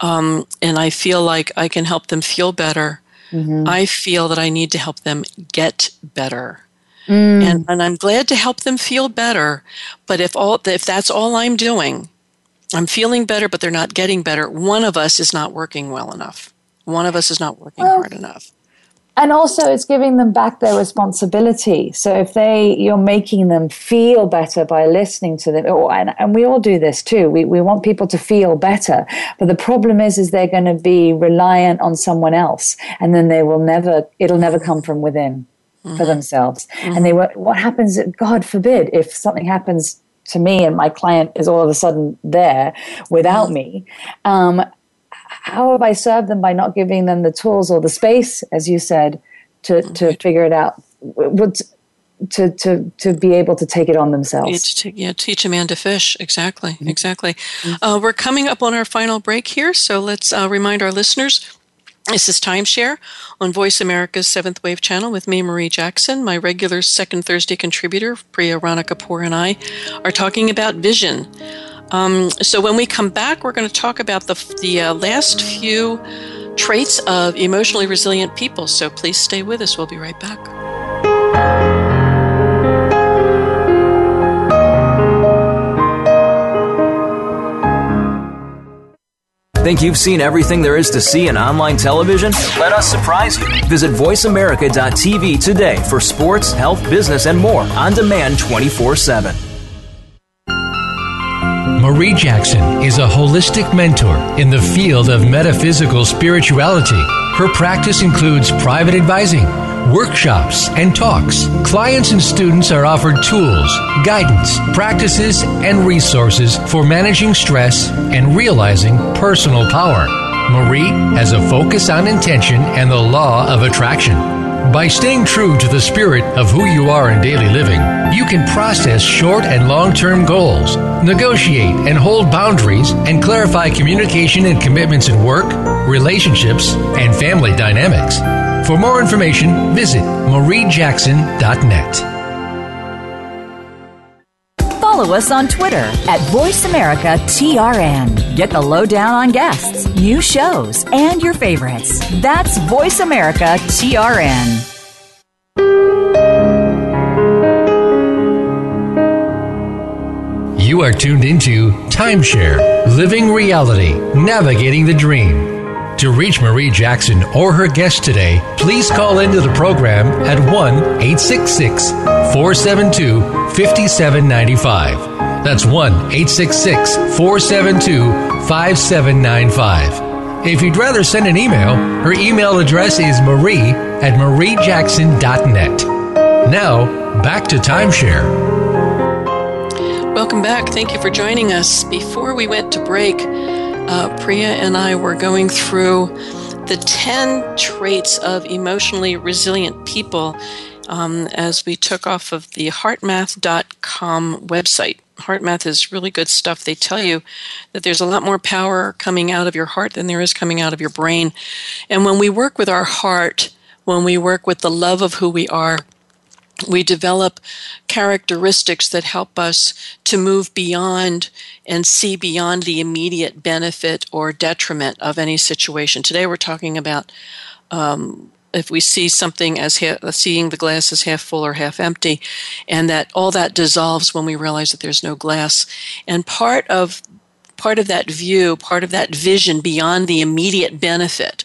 um, and I feel like I can help them feel better. I feel that I need to help them get better. Mm. And, and I'm glad to help them feel better. But if all if that's all I'm doing, I'm feeling better, but they're not getting better. One of us is not working well enough. One of us is not working Well, hard enough. and also it's giving them back their responsibility so if they you're making them feel better by listening to them or, and, and we all do this too we, we want people to feel better but the problem is is they're going to be reliant on someone else and then they will never it'll never come from within for themselves. And they were what happens god forbid if something happens to me and my client is all of a sudden there without me um, how have I served them by not giving them the tools or the space, as you said, to, to figure it out, What- to, to, to be able to take it on Yeah, themselves? to, yeah, teach a man to fish. Exactly, exactly. Uh, we're coming up on our final break here, so let's uh, remind our listeners This is Timeshare on Voice America's Seventh Wave channel with me, Marie Jackson. My regular second Thursday contributor, Priya Rana Kapoor, and I are talking about vision. Um, so when we come back, we're going to talk about the, the uh, last few traits of emotionally resilient people. So please stay with us. We'll be right back. Think you've seen everything there is to see in online television? Let us surprise you. Visit VoiceAmerica.tv today for sports, health, business, and more on demand 24 7. Marie Jackson is a holistic mentor in the field of metaphysical spirituality. Her practice includes private advising workshops, and talks. Clients and students are offered tools, guidance, practices, and resources for managing stress and realizing personal power. Marie has a focus on intention and the law of attraction. By staying true to the spirit of who you are in daily living, you can process short and long term goals, negotiate and hold boundaries, and clarify communication and commitments in work, relationships, and family dynamics. For more information, visit mariejackson.net. Follow us on Twitter at VoiceAmericaTRN. Get the lowdown on guests, new shows, and your favorites. That's VoiceAmericaTRN. You are tuned into Timeshare, Living Reality, Navigating the Dream. To reach Marie Jackson or her guest today, please call into the program at 1 866 472 5795. That's 1 866 472 5795. If you'd rather send an email, her email address is marie at mariejackson.net. Now, back to timeshare. Welcome back. Thank you for joining us. Before we went to break, uh, Priya and I were going through the 10 traits of emotionally resilient people um, as we took off of the heartmath.com website. HeartMath is really good stuff. They tell you that there's a lot more power coming out of your heart than there is coming out of your brain. And when we work with our heart, when we work with the love of who we are, we develop characteristics that help us to move beyond and see beyond the immediate benefit or detriment of any situation. Today we're talking about um, if we see something as ha- seeing the glass as half full or half empty, and that all that dissolves when we realize that there's no glass. And part of part of that view, part of that vision beyond the immediate benefit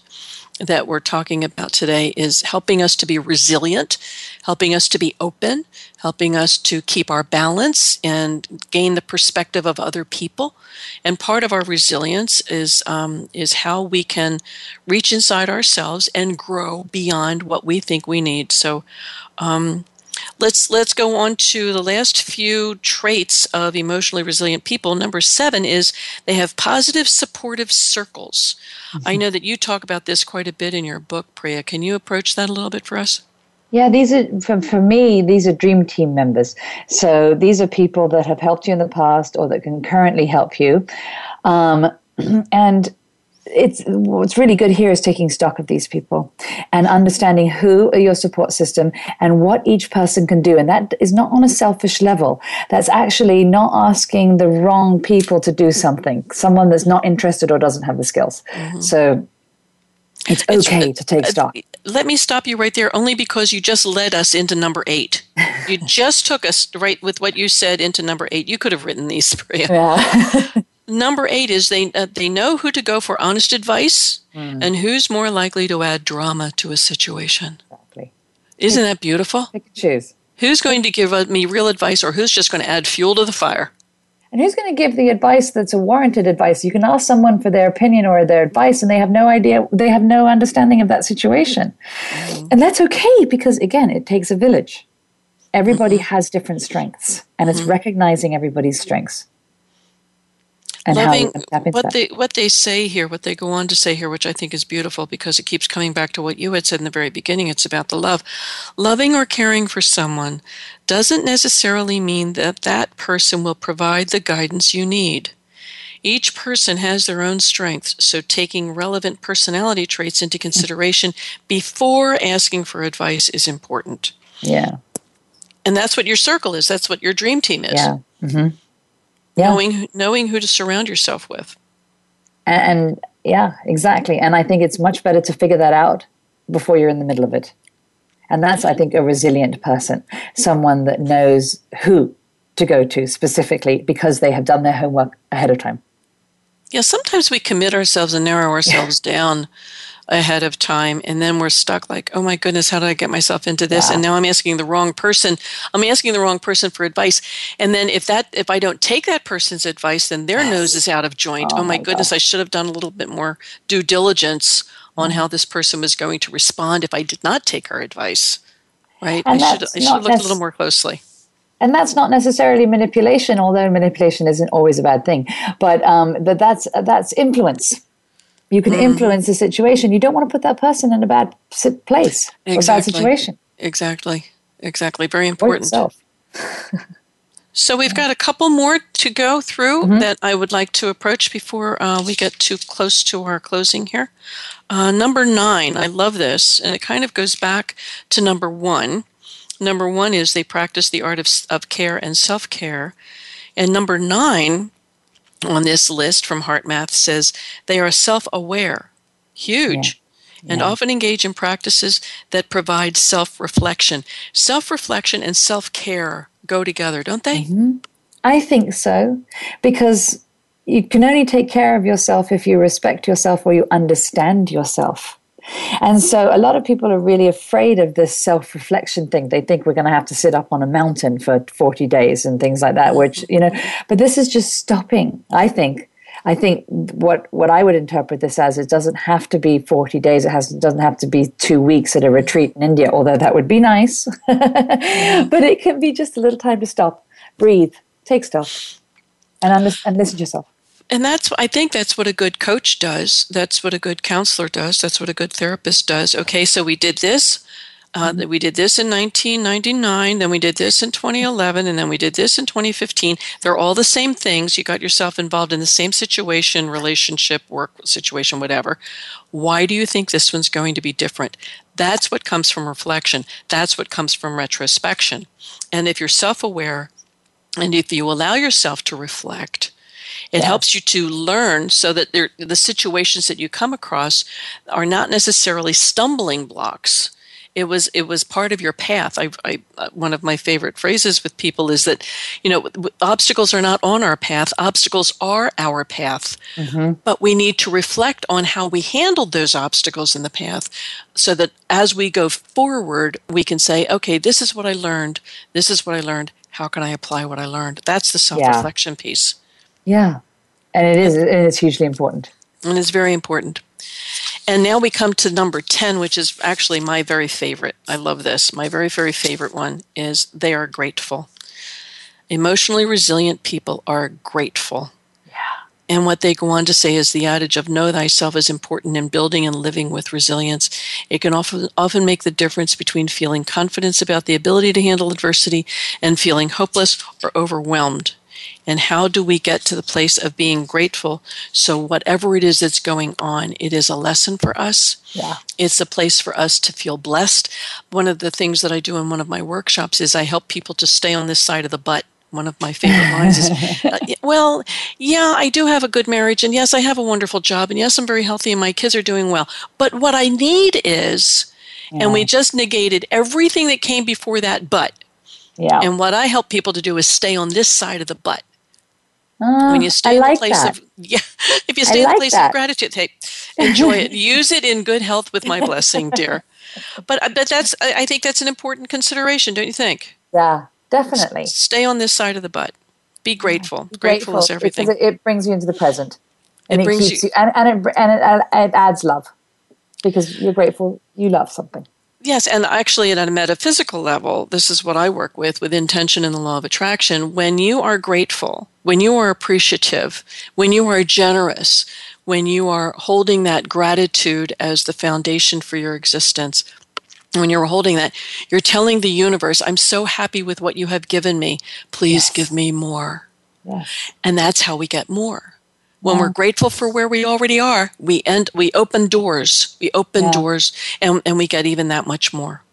that we're talking about today is helping us to be resilient, helping us to be open, helping us to keep our balance and gain the perspective of other people. And part of our resilience is um, is how we can reach inside ourselves and grow beyond what we think we need. So. Um, let's let's go on to the last few traits of emotionally resilient people. Number seven is they have positive supportive circles. Mm-hmm. I know that you talk about this quite a bit in your book, Priya. Can you approach that a little bit for us? Yeah, these are for, for me, these are dream team members. So these are people that have helped you in the past or that can currently help you. Um, and it's what's really good here is taking stock of these people and understanding who are your support system and what each person can do. And that is not on a selfish level. That's actually not asking the wrong people to do something someone that's not interested or doesn't have the skills. Mm-hmm. so it's okay it's, to take stock. Let me stop you right there only because you just led us into number eight. You just took us right with what you said into number eight. You could have written these yeah number eight is they uh, they know who to go for honest advice mm. and who's more likely to add drama to a situation. Exactly. Isn't that beautiful? Pick and choose. Who's going to give me real advice, or who's just going to add fuel to the fire? And who's going to give the advice that's a warranted advice? You can ask someone for their opinion or their advice, and they have no idea, they have no understanding of that situation. Mm. And that's okay because, again, it takes a village. Everybody mm-hmm. has different strengths, and mm-hmm. it's recognizing everybody's strengths and loving what they what they say here, what they go on to say here, which I think is beautiful because it keeps coming back to what you had said in the very beginning. It's about the love. Loving or caring for someone doesn't necessarily mean that that person will provide the guidance you need. Each person has their own strengths, so taking relevant personality traits into consideration before asking for advice is important. Yeah. And that's what your circle is. That's what your dream team is. Yeah. Mm-hmm. Yeah. Knowing knowing who to surround yourself with. And, and yeah, exactly. And I think it's much better to figure that out before you're in the middle of it. And that's, I think, a resilient person, someone that knows who to go to specifically because they have done their homework ahead of time. Yeah, sometimes we commit ourselves and narrow ourselves down ahead of time and then we're stuck like oh my goodness how did i get myself into this yeah. and now i'm asking the wrong person i'm asking the wrong person for advice and then if that if i don't take that person's advice then their yes. nose is out of joint oh, oh my, my goodness i should have done a little bit more due diligence on how this person was going to respond if i did not take her advice right and i should i should have looked a little more closely and that's not necessarily manipulation, although manipulation isn't always a bad thing. But um, but that's that's influence. You can mm. influence the situation. You don't want to put that person in a bad place exactly. or bad situation. Exactly. Exactly. Very important. so we've got a couple more to go through mm-hmm. that I would like to approach before uh, we get too close to our closing here. Uh, number nine, I love this, and it kind of goes back to number one. Number one is they practice the art of, of care and self care. And number nine on this list from HeartMath says they are self aware. Huge. Yeah. And often engage in practices that provide self reflection. Self reflection and self care go together, don't they? Mm-hmm. I think so, because you can only take care of yourself if you respect yourself or you understand yourself. And so a lot of people are really afraid of this self reflection thing. They think we're going to have to sit up on a mountain for 40 days and things like that, which, you know, but this is just stopping, I think. I think what, what I would interpret this as it doesn't have to be 40 days. It has, doesn't have to be two weeks at a retreat in India, although that would be nice. but it can be just a little time to stop, breathe, take stock, and, under, and listen to yourself and that's i think that's what a good coach does. That's what a good counselor does. That's what a good therapist does. Okay so we did this uh, mm-hmm. we did this in 1999 then we did this in 2011 and then we did this in 2015 they're all the same things. You got yourself involved in the same situation relationship work situation whatever. Why do you think this one's going to be different? That's what comes from reflection. That's what comes from retrospection. And if you're self-aware and if you allow yourself to reflect it helps you to learn so that the situations that you come across are not necessarily stumbling blocks. It was it was part of your path. I, I one of my favorite phrases with people is that you know obstacles are not on our path. Obstacles are our path. Mm-hmm. But we need to reflect on how we handled those obstacles in the path, so that as we go forward, we can say, okay, this is what I learned. This is what I learned. How can I apply what I learned? That's the self reflection yeah. piece. Yeah. And it is, and it's hugely important. And it's very important. And now we come to number 10, which is actually my very favorite. I love this. My very, very favorite one is they are grateful. Emotionally resilient people are grateful. Yeah. And what they go on to say is the adage of know thyself is important in building and living with resilience. It can often, often make the difference between feeling confidence about the ability to handle adversity and feeling hopeless or overwhelmed and how do we get to the place of being grateful? So whatever it is that's going on it is a lesson for us. Yeah. it's a place for us to feel blessed. One of the things that i do in one of my workshops is i help people to stay on this side of the butt. One of my favorite lines is uh, well yeah i do have a good marriage and yes i have a wonderful job and yes i'm very healthy and my kids are doing well. But what i need is yeah. and we just negated everything that came before that but yeah. And what I help people to do is stay on this side of the butt. Uh, when you stay I in the place that. of yeah, if you stay I in the place that. of gratitude, hey, enjoy it. Use it in good health with my blessing, dear. But uh, but that's I think that's an important consideration, don't you think? Yeah, definitely. S- stay on this side of the butt. Be grateful. Be grateful, grateful, is everything. Because it, brings you into the present. And it, it brings keeps you, you and, and, it, and it, it adds love because you're grateful you love something. Yes, and actually, at a metaphysical level, this is what I work with with intention and the law of attraction. When you are grateful, when you are appreciative, when you are generous, when you are holding that gratitude as the foundation for your existence, when you're holding that, you're telling the universe, I'm so happy with what you have given me. Please yes. give me more. Yes. And that's how we get more. When yeah. we're grateful for where we already are, we end we open doors. We open yeah. doors and, and we get even that much more.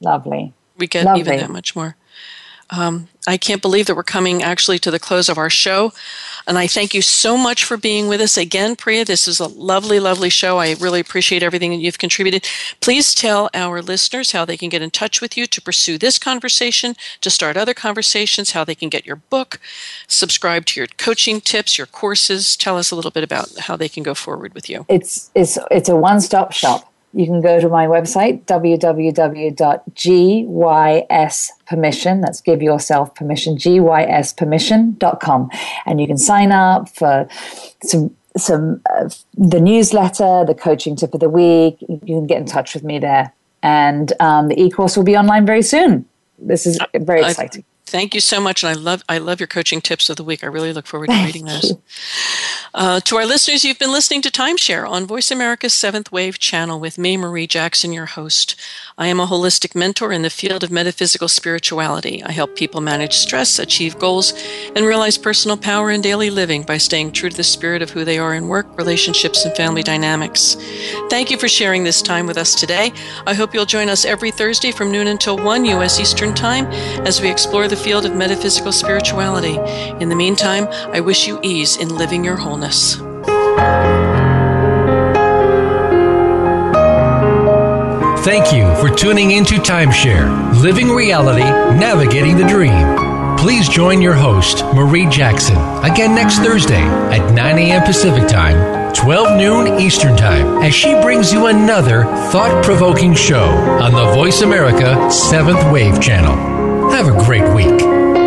Lovely. We get Lovely. even that much more. Um, I can't believe that we're coming actually to the close of our show. And I thank you so much for being with us again, Priya. This is a lovely, lovely show. I really appreciate everything that you've contributed. Please tell our listeners how they can get in touch with you to pursue this conversation, to start other conversations, how they can get your book, subscribe to your coaching tips, your courses. Tell us a little bit about how they can go forward with you. It's it's it's a one-stop shop you can go to my website, www.gyspermission, that's give yourself permission, gyspermission.com. And you can sign up for some some uh, the newsletter, the coaching tip of the week. You can get in touch with me there. And um, the e-course will be online very soon. This is very exciting. Thank you so much, and I love I love your coaching tips of the week. I really look forward to reading those. Uh, to our listeners, you've been listening to Timeshare on Voice America's Seventh Wave channel with me, Marie Jackson, your host. I am a holistic mentor in the field of metaphysical spirituality. I help people manage stress, achieve goals, and realize personal power in daily living by staying true to the spirit of who they are in work, relationships, and family dynamics. Thank you for sharing this time with us today. I hope you'll join us every Thursday from noon until 1 U.S. Eastern Time as we explore the field of metaphysical spirituality. In the meantime, I wish you ease in living your wholeness. Thank you for tuning into Timeshare Living Reality, Navigating the Dream. Please join your host, Marie Jackson, again next Thursday at 9 a.m. Pacific Time, 12 noon Eastern Time, as she brings you another thought provoking show on the Voice America 7th Wave channel. Have a great week.